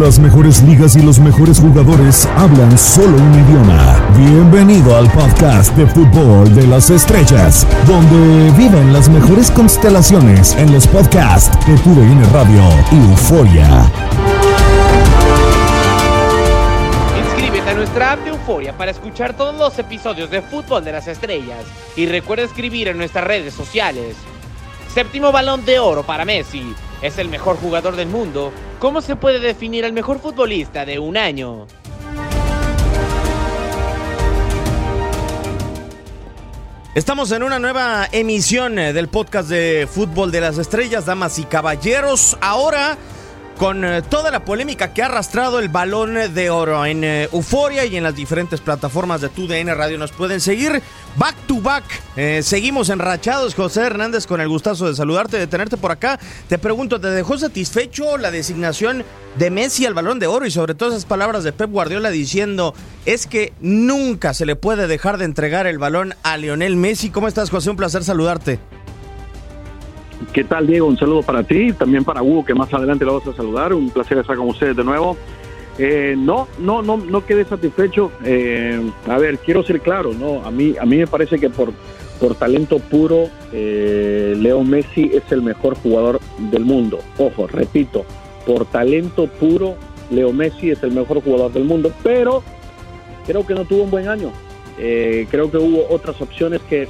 Las mejores ligas y los mejores jugadores hablan solo un idioma. Bienvenido al podcast de fútbol de las estrellas, donde viven las mejores constelaciones en los podcasts de TUDN Radio y Euforia. Inscríbete a nuestra app de Euforia para escuchar todos los episodios de Fútbol de las Estrellas y recuerda escribir en nuestras redes sociales. Séptimo balón de oro para Messi. ¿Es el mejor jugador del mundo? ¿Cómo se puede definir al mejor futbolista de un año? Estamos en una nueva emisión eh, del podcast de Fútbol de las Estrellas, damas y caballeros. Ahora con eh, toda la polémica que ha arrastrado el balón de oro en eh, Euforia y en las diferentes plataformas de TUDN Radio nos pueden seguir back to back. Eh, seguimos enrachados, José Hernández, con el gustazo de saludarte, de tenerte por acá. Te pregunto, ¿te dejó satisfecho la designación de Messi al balón de oro y sobre todo esas palabras de Pep Guardiola diciendo es que nunca se le puede dejar de entregar el balón a Lionel Messi? ¿Cómo estás, José? Un placer saludarte. ¿Qué tal, Diego? Un saludo para ti, también para Hugo, que más adelante lo vamos a saludar. Un placer estar con ustedes de nuevo. Eh, no, no, no, no quedé satisfecho. Eh, a ver, quiero ser claro, no. A mí, a mí me parece que por por talento puro, eh, Leo Messi es el mejor jugador del mundo. Ojo, repito, por talento puro, Leo Messi es el mejor jugador del mundo. Pero creo que no tuvo un buen año. creo que hubo otras opciones que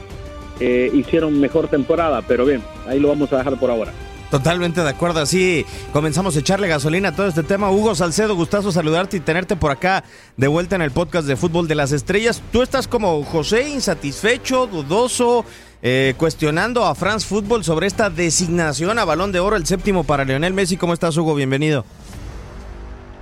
eh, hicieron mejor temporada, pero bien, ahí lo vamos a dejar por ahora. Totalmente de acuerdo, así comenzamos a echarle gasolina a todo este tema. Hugo Salcedo, gustazo saludarte y tenerte por acá de vuelta en el podcast de Fútbol de las Estrellas. Tú estás como José, insatisfecho, dudoso, eh, cuestionando a France Football sobre esta designación a balón de oro, el séptimo para Lionel Messi. ¿Cómo estás, Hugo? Bienvenido.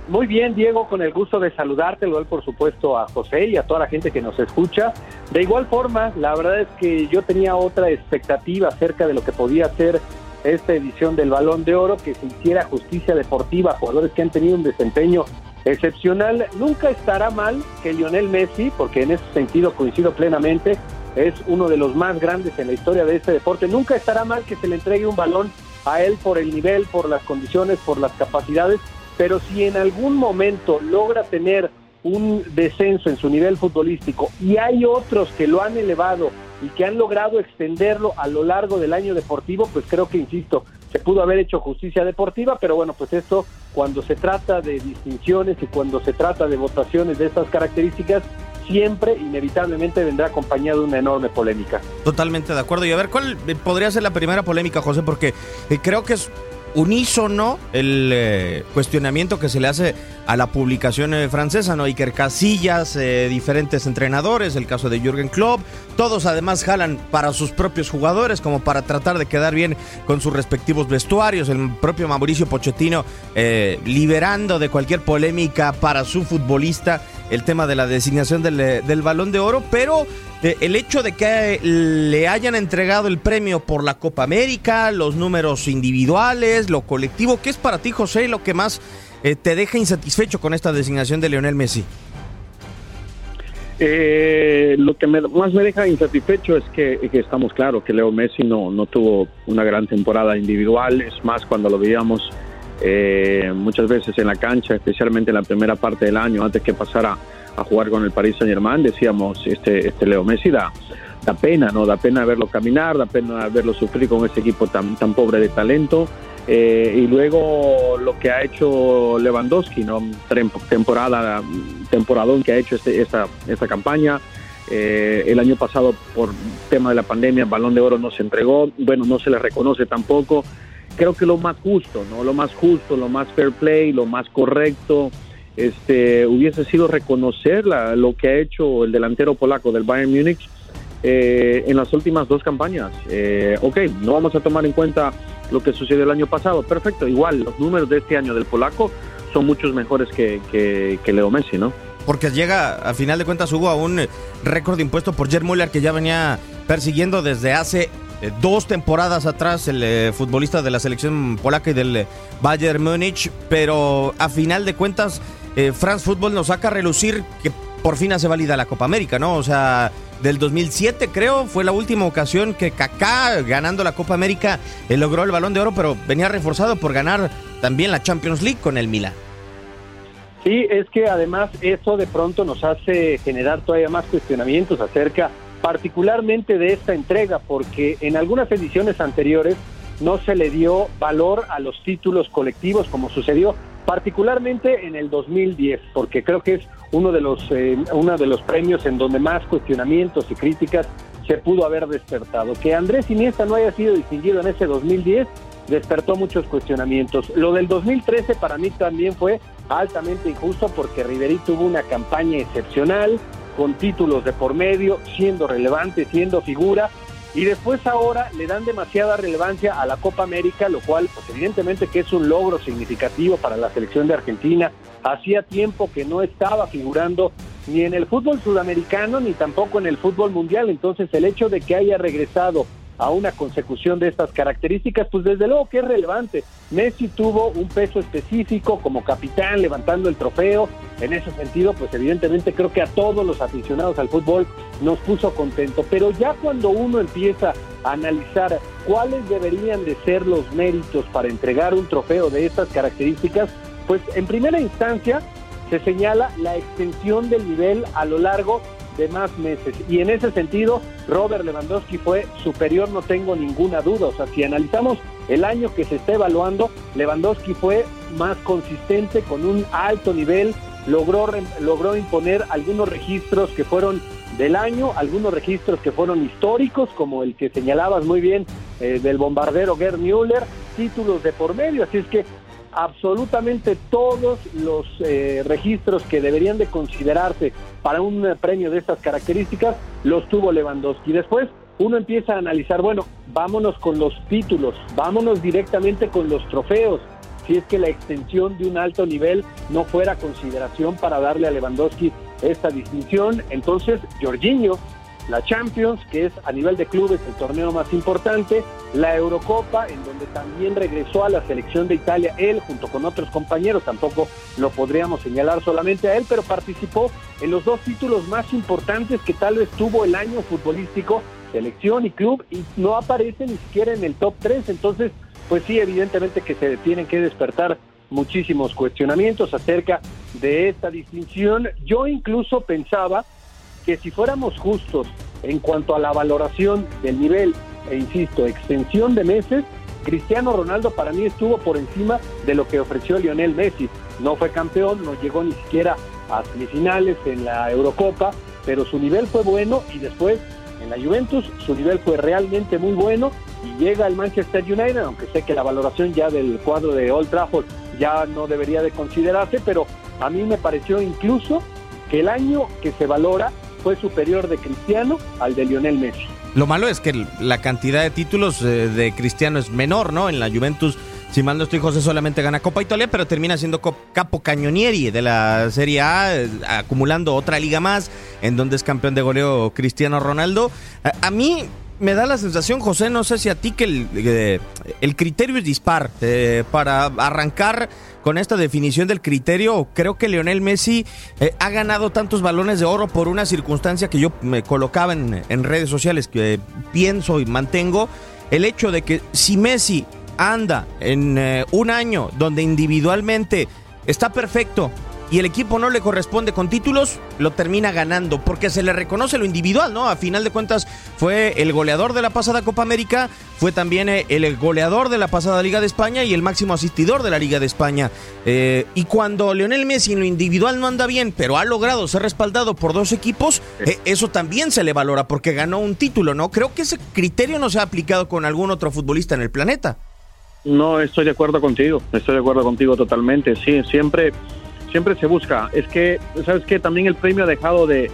Muy bien, Diego, con el gusto de saludarte, igual por supuesto a José y a toda la gente que nos escucha. De igual forma, la verdad es que yo tenía otra expectativa acerca de lo que podía ser esta edición del Balón de Oro, que se hiciera justicia deportiva, jugadores que han tenido un desempeño excepcional. Nunca estará mal que Lionel Messi, porque en ese sentido coincido plenamente, es uno de los más grandes en la historia de este deporte. Nunca estará mal que se le entregue un balón a él por el nivel, por las condiciones, por las capacidades pero si en algún momento logra tener un descenso en su nivel futbolístico y hay otros que lo han elevado y que han logrado extenderlo a lo largo del año deportivo, pues creo que, insisto, se pudo haber hecho justicia deportiva, pero bueno, pues esto cuando se trata de distinciones y cuando se trata de votaciones de estas características, siempre inevitablemente vendrá acompañado de una enorme polémica. Totalmente de acuerdo. Y a ver, ¿cuál podría ser la primera polémica, José? Porque eh, creo que es unísono el eh, cuestionamiento que se le hace a la publicación eh, francesa, ¿no? Iker Casillas, eh, diferentes entrenadores, el caso de Jürgen Klopp, todos además jalan para sus propios jugadores como para tratar de quedar bien con sus respectivos vestuarios, el propio Mauricio Pochettino liberando de cualquier polémica para su futbolista el tema de la designación del, del balón de oro, pero el hecho de que le hayan entregado el premio por la Copa América, los números individuales, lo colectivo, ¿qué es para ti, José, lo que más eh, te deja insatisfecho con esta designación de Lionel Messi? Eh, lo que más me deja insatisfecho es que, estamos claros que Leo Messi no, no tuvo una gran temporada individual, es más cuando lo veíamos eh, muchas veces en la cancha, especialmente en la primera parte del año, antes que pasara a jugar con el Paris Saint Germain, decíamos, este, este Leo Messi da, da pena, ¿no? Da pena verlo caminar, da pena verlo sufrir con ese equipo tan, tan pobre de talento. Eh, y luego lo que ha hecho Lewandowski, ¿no? Temporada, temporadón que ha hecho este, esta, esta campaña. Eh, el año pasado, por tema de la pandemia, el balón de oro no se entregó. Bueno, no se le reconoce tampoco. Creo que lo más justo, ¿no? Lo más justo, lo más fair play, lo más correcto este, hubiese sido reconocer lo que ha hecho el delantero polaco del Bayern Múnich eh, en las últimas dos campañas. Eh, ok, no vamos a tomar en cuenta lo que sucedió el año pasado. Perfecto, igual los números de este año del polaco son muchos mejores que, que, Leo Messi, ¿no? Porque llega, a final de cuentas, hubo un récord impuesto por Gerd Müller que ya venía persiguiendo desde hace eh, dos temporadas atrás el futbolista de la selección polaca y del Bayern Múnich, pero a final de cuentas eh, France Football nos saca a relucir que por fin hace válida la Copa América, ¿no? O sea, del 2007 creo fue la última ocasión que Kaká ganando la Copa América eh, logró el balón de oro, pero venía reforzado por ganar también la Champions League con el Milan. Sí, es que además eso de pronto nos hace generar todavía más cuestionamientos acerca particularmente de esta entrega, porque en algunas ediciones anteriores no se le dio valor a los títulos colectivos como sucedió particularmente en el 2010, porque creo que es uno de los eh, uno de los premios en donde más cuestionamientos y críticas se pudo haber despertado. Que Andrés Iniesta no haya sido distinguido en ese 2010 despertó muchos cuestionamientos. Lo del 2013 para mí también fue altamente injusto porque Riverí tuvo una campaña excepcional, con títulos de por medio, siendo relevante, siendo figura, y después ahora le dan demasiada relevancia a la Copa América, lo cual pues evidentemente que es un logro significativo para la selección de Argentina. Hacía tiempo que no estaba figurando ni en el fútbol sudamericano ni tampoco en el fútbol mundial, entonces el hecho de que haya regresado a una consecución de estas características, pues desde luego que es relevante. Messi tuvo un peso específico como capitán levantando el trofeo. En ese sentido, pues evidentemente creo que a todos los aficionados al fútbol nos puso contento. Pero ya cuando uno empieza a analizar cuáles deberían de ser los méritos para entregar un trofeo de estas características, pues en primera instancia se señala la extensión del nivel a lo largo de más meses. Y en ese sentido, Robert Lewandowski fue superior, no tengo ninguna duda. O sea, si analizamos el año que se está evaluando, Lewandowski fue más consistente, con un alto nivel, logró, logró imponer algunos registros que fueron del año, algunos registros que fueron históricos, como el que señalabas muy bien eh, del bombardero Gerd Müller, títulos de por medio. Así es que absolutamente todos los eh, registros que deberían de considerarse para un premio de estas características los tuvo Lewandowski. Después uno empieza a analizar, bueno, vámonos con los títulos, vámonos directamente con los trofeos, si es que la extensión de un alto nivel no fuera consideración para darle a Lewandowski esta distinción, entonces Jorginho la Champions, que es a nivel de clubes el torneo más importante, la Eurocopa, en donde también regresó a la selección de Italia él junto con otros compañeros, tampoco lo podríamos señalar solamente a él, pero participó en los dos títulos más importantes que tal vez tuvo el año futbolístico, selección y club, y no aparece ni siquiera en el top 3, entonces, pues sí, evidentemente que se tienen que despertar muchísimos cuestionamientos acerca de esta distinción. Yo incluso pensaba que si fuéramos justos en cuanto a la valoración del nivel, e insisto, extensión de meses, Cristiano Ronaldo para mí estuvo por encima de lo que ofreció Lionel Messi. No fue campeón, no llegó ni siquiera a semifinales en la Eurocopa, pero su nivel fue bueno y después en la Juventus su nivel fue realmente muy bueno y llega al Manchester United, aunque sé que la valoración ya del cuadro de Old Trafford ya no debería de considerarse, pero a mí me pareció incluso que el año que se valora fue superior de Cristiano al de Lionel Messi. Lo malo es que la cantidad de títulos eh, de Cristiano es menor, ¿no? En la Juventus, si mal no estoy, José solamente gana Copa Italia, pero termina siendo capo cañonieri de la Serie A, eh, acumulando otra liga más, en donde es campeón de goleo Cristiano Ronaldo. A, mí me da la sensación, José, no sé si a ti que el, eh, criterio es dispar para arrancar con esta definición del criterio, creo que Leonel Messi eh, ha ganado tantos balones de oro por una circunstancia que yo me colocaba en, redes sociales, que pienso y mantengo, el hecho de que si Messi anda en eh, un año donde individualmente está perfecto, y el equipo no le corresponde con títulos, lo termina ganando, porque se le reconoce lo individual, ¿no? A final de cuentas fue el goleador de la pasada Copa América, fue también eh, el goleador de la pasada Liga de España y el máximo asistidor de la Liga de España. Eh, y cuando Leonel Messi en lo individual no anda bien, pero ha logrado ser respaldado por dos equipos, eh, eso también se le valora porque ganó un título, ¿no? Creo que ese criterio no se ha aplicado con algún otro futbolista en el planeta. No, estoy de acuerdo contigo, estoy de acuerdo contigo totalmente, sí, siempre siempre se busca. Es que, ¿sabes que También el premio ha dejado de,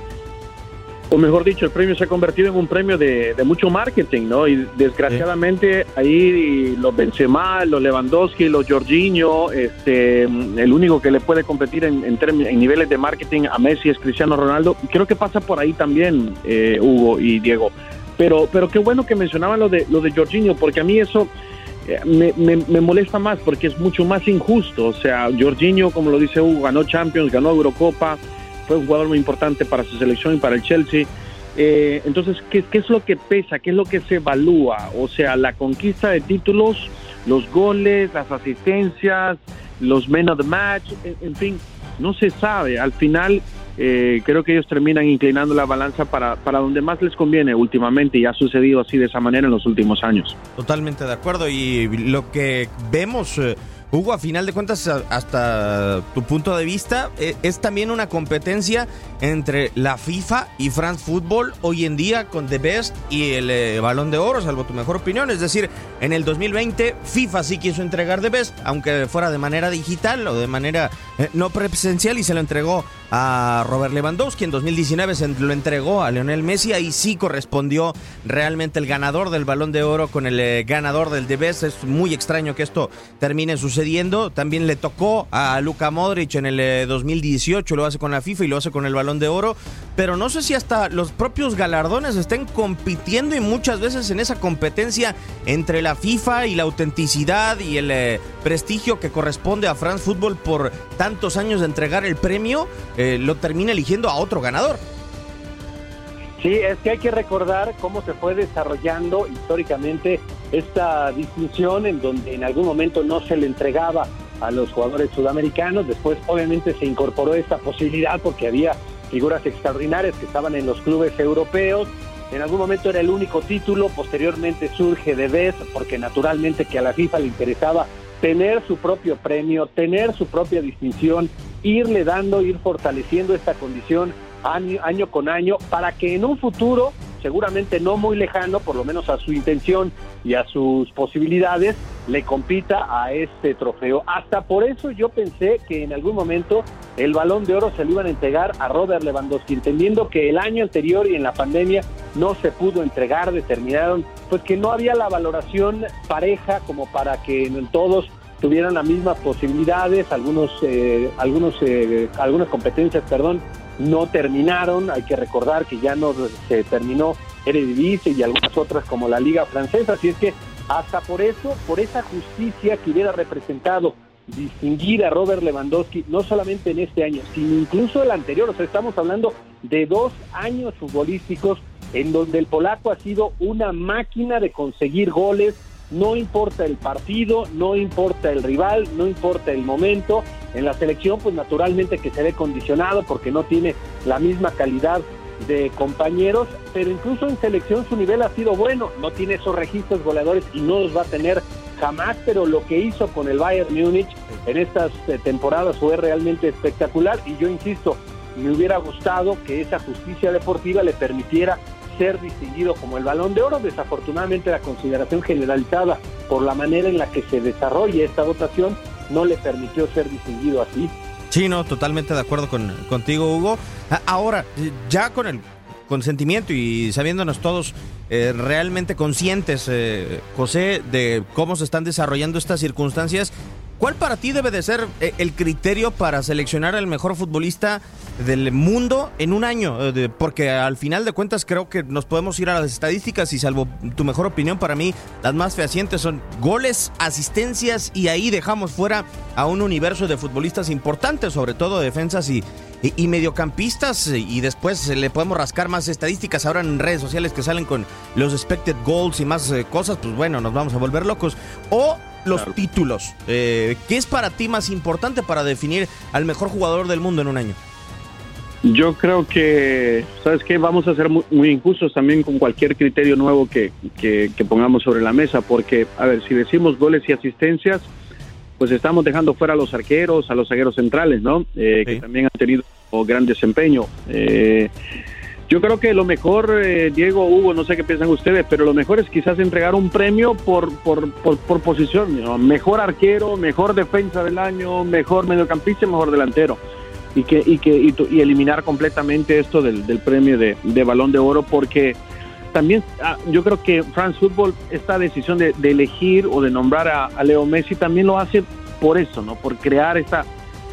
o mejor dicho, el premio se ha convertido en un premio de, mucho marketing, ¿no? Y desgraciadamente ahí los Benzema, los Lewandowski, los Jorginho, este, el único que le puede competir en, en, niveles de marketing a Messi es Cristiano Ronaldo. Creo que pasa por ahí también, eh, Hugo y Diego. Pero, pero qué bueno que mencionaban lo de, lo de Jorginho, porque a mí eso eh, me, me, molesta más porque es mucho más injusto. O sea, Jorginho, como lo dice Hugo, ganó Champions, ganó Eurocopa, fue un jugador muy importante para su selección y para el Chelsea. Eh, entonces, ¿qué, ¿qué, es lo que pesa? ¿Qué es lo que se evalúa? O sea, la conquista de títulos, los goles, las asistencias, los men of the match, en, fin. no se sabe. Al final eh, creo que ellos terminan inclinando la balanza para, para donde más les conviene últimamente y ha sucedido así de esa manera en los últimos años. Totalmente de acuerdo y lo que vemos... Eh, Hugo, a final de cuentas, hasta tu punto de vista, eh, es también una competencia entre la FIFA y France Football hoy en día con The Best y el eh, Balón de Oro, salvo tu mejor opinión. Es decir, en el 2020 FIFA sí quiso entregar The Best, aunque fuera de manera digital o de manera eh, no presencial y se lo entregó a Robert Lewandowski. En 2019 se lo entregó a Lionel Messi. Ahí sí correspondió realmente el ganador del Balón de Oro con el ganador del The Best. Es muy extraño que esto termine sucediendo también le tocó a Luka Modric en el 2018, eh, lo hace con la FIFA y lo hace con el Balón de Oro. Pero no sé si hasta los propios galardones estén compitiendo y muchas veces en esa competencia entre la FIFA y la autenticidad y el eh, prestigio que corresponde a France Football por tantos años de entregar el premio, eh, lo termina eligiendo a otro ganador. Sí, es que hay que recordar cómo se fue desarrollando históricamente esta distinción en donde en algún momento no se le entregaba a los jugadores sudamericanos, después obviamente se incorporó esta posibilidad porque había figuras extraordinarias que estaban en los clubes europeos, en algún momento era el único título, posteriormente surge de vez porque naturalmente que a la FIFA le interesaba tener su propio premio, tener su propia distinción, irle dando, ir fortaleciendo esta condición año, con año para que en un futuro, seguramente no muy lejano, por lo menos a su intención y a sus posibilidades, le compita a este trofeo. Hasta por eso yo pensé que en algún momento el balón de oro se lo iban a entregar a Robert Lewandowski, entendiendo que el año anterior y en la pandemia no se pudo entregar, determinaron pues que no había la valoración pareja como para que todos tuvieran las mismas posibilidades, algunos, eh, algunos, eh, algunas competencias, perdón, no terminaron. Hay que recordar que ya no se terminó Eredivisie y algunas otras como la Liga Francesa. Así es que hasta por eso, por esa justicia que hubiera representado distinguir a Robert Lewandowski, no solamente en este año, sino incluso el anterior. O sea, estamos hablando de dos años futbolísticos en donde el polaco ha sido una máquina de conseguir goles, no importa el partido, no importa el rival, no importa el momento. En la selección, pues naturalmente que se ve condicionado porque no tiene la misma calidad de compañeros, pero incluso en selección su nivel ha sido bueno, no tiene esos registros goleadores y no los va a tener jamás, pero lo que hizo con el Bayern Múnich en estas eh, temporadas fue realmente espectacular y yo insisto, me hubiera gustado que esa justicia deportiva le permitiera ser distinguido como el balón de oro. Desafortunadamente la consideración generalizada por la manera en la que se desarrolla esta votación no le permitió ser distinguido así. Sí, no, totalmente de acuerdo con, contigo, Hugo. Ahora, ya con el consentimiento y sabiéndonos todos eh, realmente conscientes, eh, José, de cómo se están desarrollando estas circunstancias, ¿Cuál para ti debe de ser eh, el criterio para seleccionar al mejor futbolista del mundo en un año? Eh, porque al final de cuentas creo que nos podemos ir a las estadísticas y salvo tu mejor opinión para mí, las más fehacientes son goles, asistencias y ahí dejamos fuera a un universo de futbolistas importantes, sobre todo defensas y, mediocampistas y después le podemos rascar más estadísticas ahora en redes sociales que salen con los expected goals y más eh, cosas, pues bueno, nos vamos a volver locos. O los títulos. Eh, ¿Qué es para ti más importante para definir al mejor jugador del mundo en un año? Yo creo que, ¿sabes qué? Vamos a ser muy, injustos también con cualquier criterio nuevo que, que, pongamos sobre la mesa, porque, a ver, si decimos goles y asistencias, pues estamos dejando fuera a los arqueros, a los zagueros centrales, ¿no? Eh, que también han tenido gran desempeño. Eh, yo creo que lo mejor, eh, Diego, Hugo, no sé qué piensan ustedes, pero lo mejor es quizás entregar un premio por, por, por, posición. Mejor arquero, mejor defensa del año, mejor mediocampista, mejor delantero. Y, que, y, que, y, eliminar completamente esto del, del premio de, de, balón de oro, porque también ah, yo creo que France Football, esta decisión de, de elegir o de nombrar a, a Leo Messi, también lo hace por eso, ¿no? Por crear esta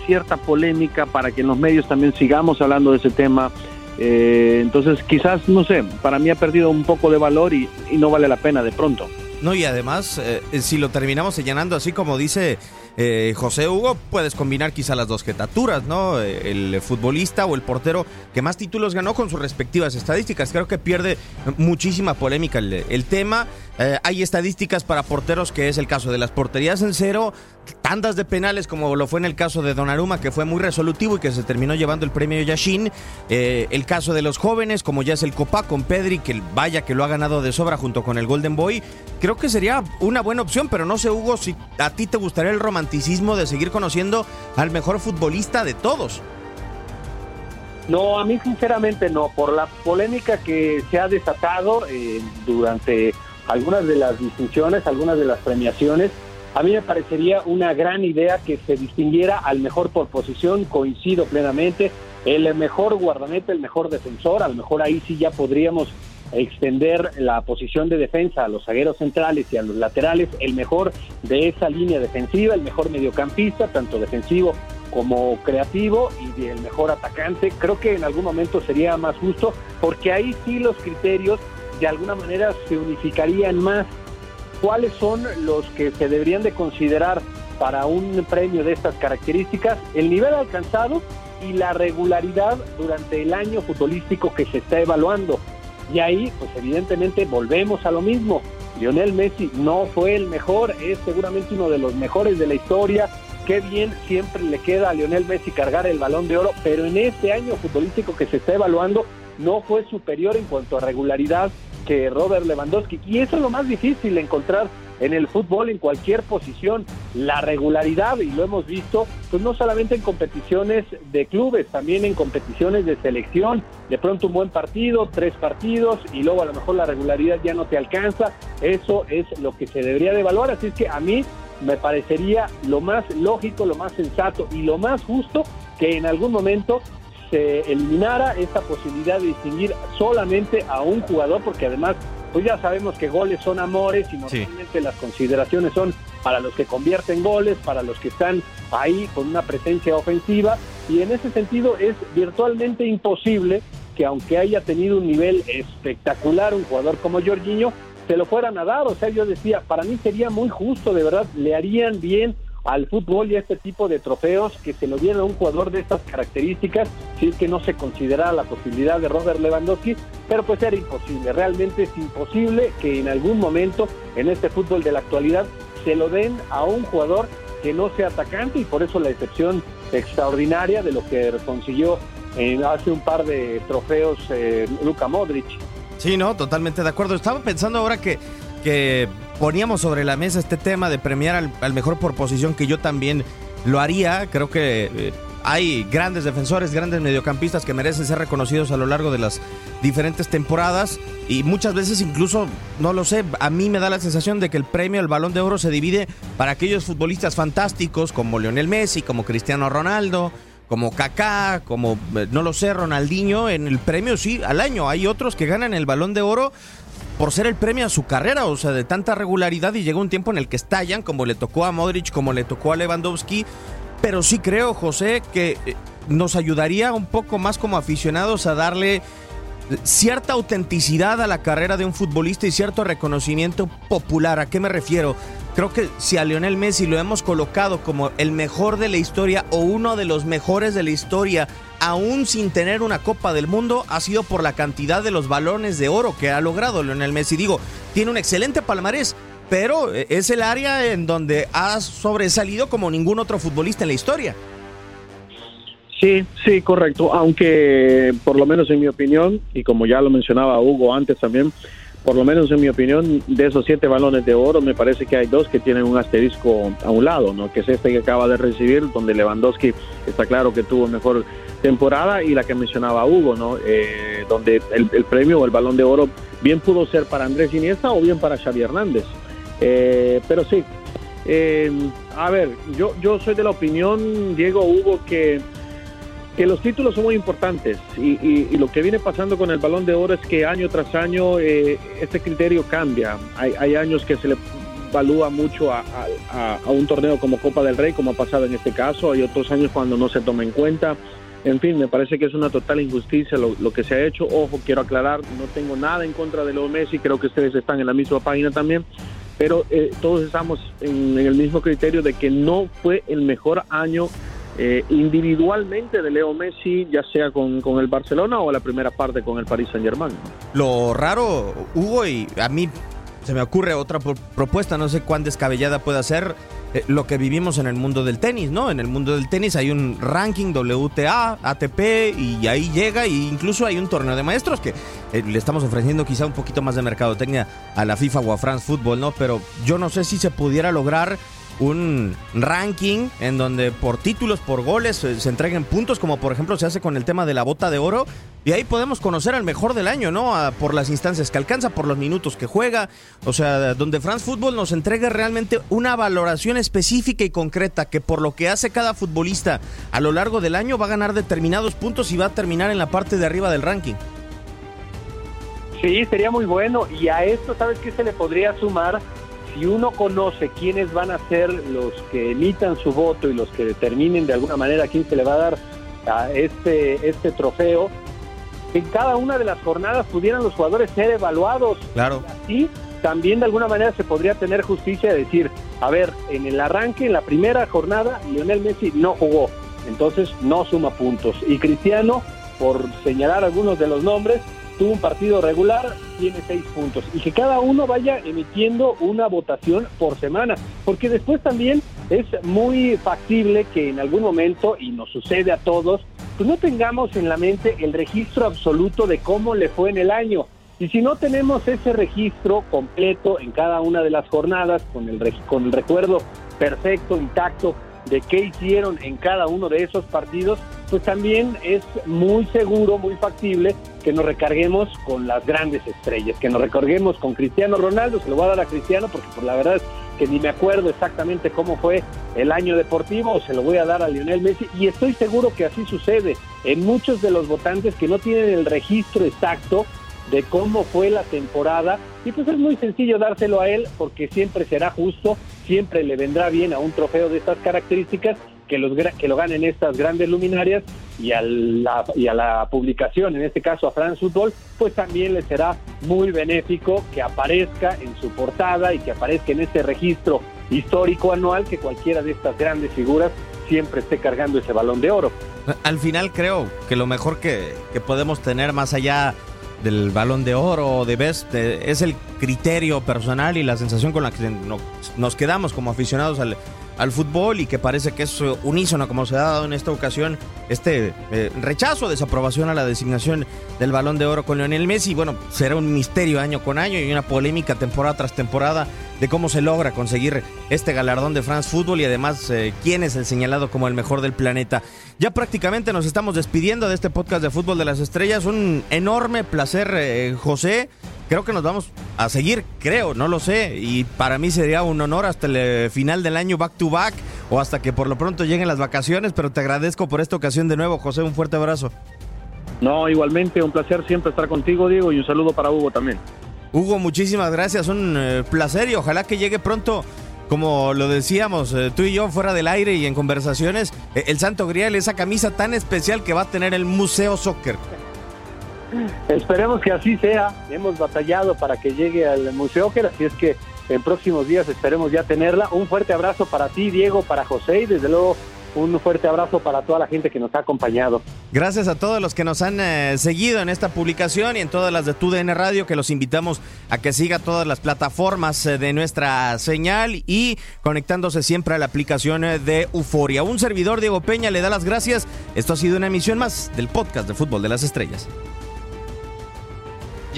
cierta polémica para que en los medios también sigamos hablando de ese tema eh, entonces quizás, no sé, para mí ha perdido un poco de valor y, no vale la pena de pronto. No, y además, eh, si lo terminamos señalando así como dice eh, José Hugo, puedes combinar quizá las dos jetaturas, ¿no? El futbolista o el portero que más títulos ganó con sus respectivas estadísticas. Creo que pierde muchísima polémica el, tema. Eh, hay estadísticas para porteros que es el caso de las porterías en cero, tandas de penales como lo fue en el caso de Donnarumma que fue muy resolutivo y que se terminó llevando el premio Yashin, eh, el caso de los jóvenes como ya es el Copa con Pedri que vaya que lo ha ganado de sobra junto con el Golden Boy, creo que sería una buena opción, pero no sé Hugo si a ti te gustaría el romanticismo de seguir conociendo al mejor futbolista de todos. No, a mí sinceramente no, por la polémica que se ha desatado eh, durante algunas de las distinciones, algunas de las premiaciones, a mí me parecería una gran idea que se distinguiera al mejor por posición, coincido plenamente, el mejor guardameta, el mejor defensor, a lo mejor ahí sí ya podríamos extender la posición de defensa a los zagueros centrales y a los laterales, el mejor de esa línea defensiva, el mejor mediocampista, tanto defensivo como creativo y el mejor atacante. Creo que en algún momento sería más justo porque ahí sí los criterios de alguna manera se unificarían más. ¿Cuáles son los que se deberían de considerar para un premio de estas características? El nivel alcanzado y la regularidad durante el año futbolístico que se está evaluando. Y ahí, pues evidentemente volvemos a lo mismo. Lionel Messi no fue el mejor, es seguramente uno de los mejores de la historia. Qué bien siempre le queda a Lionel Messi cargar el balón de oro, pero en este año futbolístico que se está evaluando no fue superior en cuanto a regularidad que Robert Lewandowski. Y eso es lo más difícil encontrar en el fútbol, en cualquier posición, la regularidad, y lo hemos visto, pues no solamente en competiciones de clubes, también en competiciones de selección, de pronto un buen partido, tres partidos, y luego a lo mejor la regularidad ya no te alcanza, eso es lo que se debería de evaluar, así es que a mí me parecería lo más lógico, lo más sensato y lo más justo que en algún momento se eliminara esta posibilidad de distinguir solamente a un jugador, porque además, pues ya sabemos que goles son amores y normalmente las consideraciones son para los que convierten goles, para los que están ahí con una presencia ofensiva, y en ese sentido es virtualmente imposible que aunque haya tenido un nivel espectacular un jugador como Jorginho, se lo fueran a dar, o sea, yo decía, para mí sería muy justo, de verdad, le harían bien al fútbol y a este tipo de trofeos que se lo diera a un jugador de estas características, si es que no se considerara la posibilidad de Robert Lewandowski, pero pues era imposible, realmente es imposible que en algún momento en este fútbol de la actualidad se lo den a un jugador que no sea atacante y por eso la excepción extraordinaria de lo que consiguió hace un par de trofeos eh, Luka Modric. Sí, no, totalmente de acuerdo. Estaba pensando ahora que, que poníamos sobre la mesa este tema de premiar al, mejor por posición, que yo también lo haría. Creo que eh, hay grandes defensores, grandes mediocampistas que merecen ser reconocidos a lo largo de las diferentes temporadas y muchas veces incluso, no lo sé, a mí me da la sensación de que el premio al balón de oro se divide para aquellos futbolistas fantásticos como Lionel Messi, como Cristiano Ronaldo, como Kaká, como, eh, no lo sé, Ronaldinho, en el premio sí, al año. Hay otros que ganan el balón de oro por ser el premio a su carrera, o sea, de tanta regularidad y llega un tiempo en el que estallan, como le tocó a Modric, como le tocó a Lewandowski, pero sí creo, José, que eh, nos ayudaría un poco más como aficionados a darle cierta autenticidad a la carrera de un futbolista y cierto reconocimiento popular. ¿A qué me refiero? Creo que si a Lionel Messi lo hemos colocado como el mejor de la historia o uno de los mejores de la historia, aún sin tener una Copa del Mundo, ha sido por la cantidad de los balones de oro que ha logrado Lionel Messi. Digo, tiene un excelente palmarés, pero es el área en donde ha sobresalido como ningún otro futbolista en la historia. Sí, sí, correcto. Aunque, por lo menos en mi opinión, y como ya lo mencionaba Hugo antes también, por lo menos en mi opinión, de esos siete balones de oro, me parece que hay dos que tienen un asterisco a un lado, ¿no? Que es este que acaba de recibir, donde Lewandowski está claro que tuvo mejor temporada, y la que mencionaba Hugo, ¿no? Eh, donde el, premio o el balón de oro bien pudo ser para Andrés Iniesta o bien para Xavi Hernández. Eh, pero sí, eh, a ver, yo, yo soy de la opinión, Diego Hugo, que que los títulos son muy importantes y, lo que viene pasando con el balón de oro es que año tras año eh, este criterio cambia. Hay, años que se le evalúa mucho a, un torneo como Copa del Rey, como ha pasado en este caso, hay otros años cuando no se toma en cuenta. En fin, me parece que es una total injusticia lo, que se ha hecho. Ojo, quiero aclarar, no tengo nada en contra de Leo Messi, creo que ustedes están en la misma página también, pero eh, todos estamos en el mismo criterio de que no fue el mejor año eh, individualmente de Leo Messi, ya sea con, con, el Barcelona o la primera parte con el Paris Saint Germain. Lo raro, Hugo, y a mí se me ocurre otra propuesta, no sé cuán descabellada pueda ser eh, lo que vivimos en el mundo del tenis, ¿no? En el mundo del tenis hay un ranking WTA, ATP y ahí llega e incluso hay un torneo de maestros que eh, le estamos ofreciendo quizá un poquito más de mercadotecnia a la FIFA o a France Football, ¿no? Pero yo no sé si se pudiera lograr un ranking en donde por títulos, por goles, se entreguen puntos, como por ejemplo se hace con el tema de la bota de oro. Y ahí podemos conocer al mejor del año, ¿no? por las instancias que alcanza, por los minutos que juega. O sea, donde France Football nos entregue realmente una valoración específica y concreta que por lo que hace cada futbolista a lo largo del año va a ganar determinados puntos y va a terminar en la parte de arriba del ranking. Sí, sería muy bueno. Y a esto, ¿sabes qué se le podría sumar? Si uno conoce quiénes van a ser los que emitan su voto y los que determinen de alguna manera a quién se le va a dar a este, este trofeo, en cada una de las jornadas pudieran los jugadores ser evaluados. Claro. Y también de alguna manera se podría tener justicia de decir, a ver, en el arranque, en la primera jornada, Lionel Messi no jugó, entonces no suma puntos. Y Cristiano, por señalar algunos de los nombres, tuvo un partido regular, tiene seis puntos. Y que cada uno vaya emitiendo una votación por semana, porque después también es muy factible que en algún momento, y nos sucede a todos, pues no tengamos en la mente el registro absoluto de cómo le fue en el año. Y si no tenemos ese registro completo en cada una de las jornadas, con el, con el recuerdo perfecto, intacto de qué hicieron en cada uno de esos partidos, pues también es muy seguro, muy factible que nos recarguemos con las grandes estrellas, que nos recarguemos con Cristiano Ronaldo, se lo voy a dar a Cristiano porque por la verdad que ni me acuerdo exactamente cómo fue el año deportivo, se lo voy a dar a Lionel Messi y estoy seguro que así sucede en muchos de los votantes que no tienen el registro exacto de cómo fue la temporada y pues es muy sencillo dárselo a él porque siempre será justo, siempre le vendrá bien a un trofeo de estas características que, los, que lo ganen estas grandes luminarias y a, la, y a la publicación, en este caso a France Football, pues también le será muy benéfico que aparezca en su portada y que aparezca en este registro histórico anual que cualquiera de estas grandes figuras siempre esté cargando ese balón de oro. Al final creo que lo mejor que, que podemos tener más allá del balón de oro o de best es el criterio personal y la sensación con la que nos quedamos como aficionados al, al fútbol y que parece que es unísono como se ha dado en esta ocasión este eh, rechazo, desaprobación a la designación del balón de oro con Lionel Messi. Bueno, será un misterio año con año y una polémica temporada tras temporada de cómo se logra conseguir este galardón de France Football y además eh, quién es el señalado como el mejor del planeta. Ya prácticamente nos estamos despidiendo de este podcast de Fútbol de las Estrellas. Un enorme placer, eh, José. Creo que nos vamos a seguir, creo, no lo sé. Y para mí sería un honor hasta el final del año back to back o hasta que por lo pronto lleguen las vacaciones. Pero te agradezco por esta ocasión de nuevo, José. Un fuerte abrazo. No, igualmente, un placer siempre estar contigo, Diego, y un saludo para Hugo también. Hugo, muchísimas gracias, un eh, placer y ojalá que llegue pronto, como lo decíamos eh, tú y yo fuera del aire y en conversaciones, eh, el Santo Grial, esa camisa tan especial que va a tener el Museo Soccer. Esperemos que así sea, hemos batallado para que llegue al Museo Soccer, así es que en próximos días esperemos ya tenerla. Un fuerte abrazo para ti, Diego, para José y desde luego un fuerte abrazo para toda la gente que nos ha acompañado. Gracias a todos los que nos han eh, seguido en esta publicación y en todas las de TUDN Radio, que los invitamos a que siga todas las plataformas eh, de nuestra señal y conectándose siempre a la aplicación eh, de Euforia. Un servidor, Diego Peña, le da las gracias. Esto ha sido una emisión más del podcast de Fútbol de las Estrellas.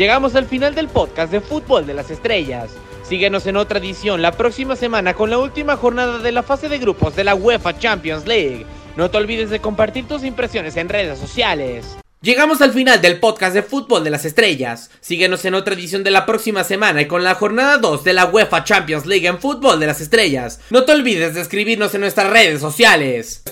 Llegamos al final del podcast de Fútbol de las Estrellas. Síguenos en otra edición la próxima semana con la última jornada de la fase de grupos de la UEFA Champions League. No te olvides de compartir tus impresiones en redes sociales. Llegamos al final del podcast de Fútbol de las Estrellas. Síguenos en otra edición de la próxima semana y con la jornada 2 de la UEFA Champions League en Fútbol de las Estrellas. No te olvides de escribirnos en nuestras redes sociales.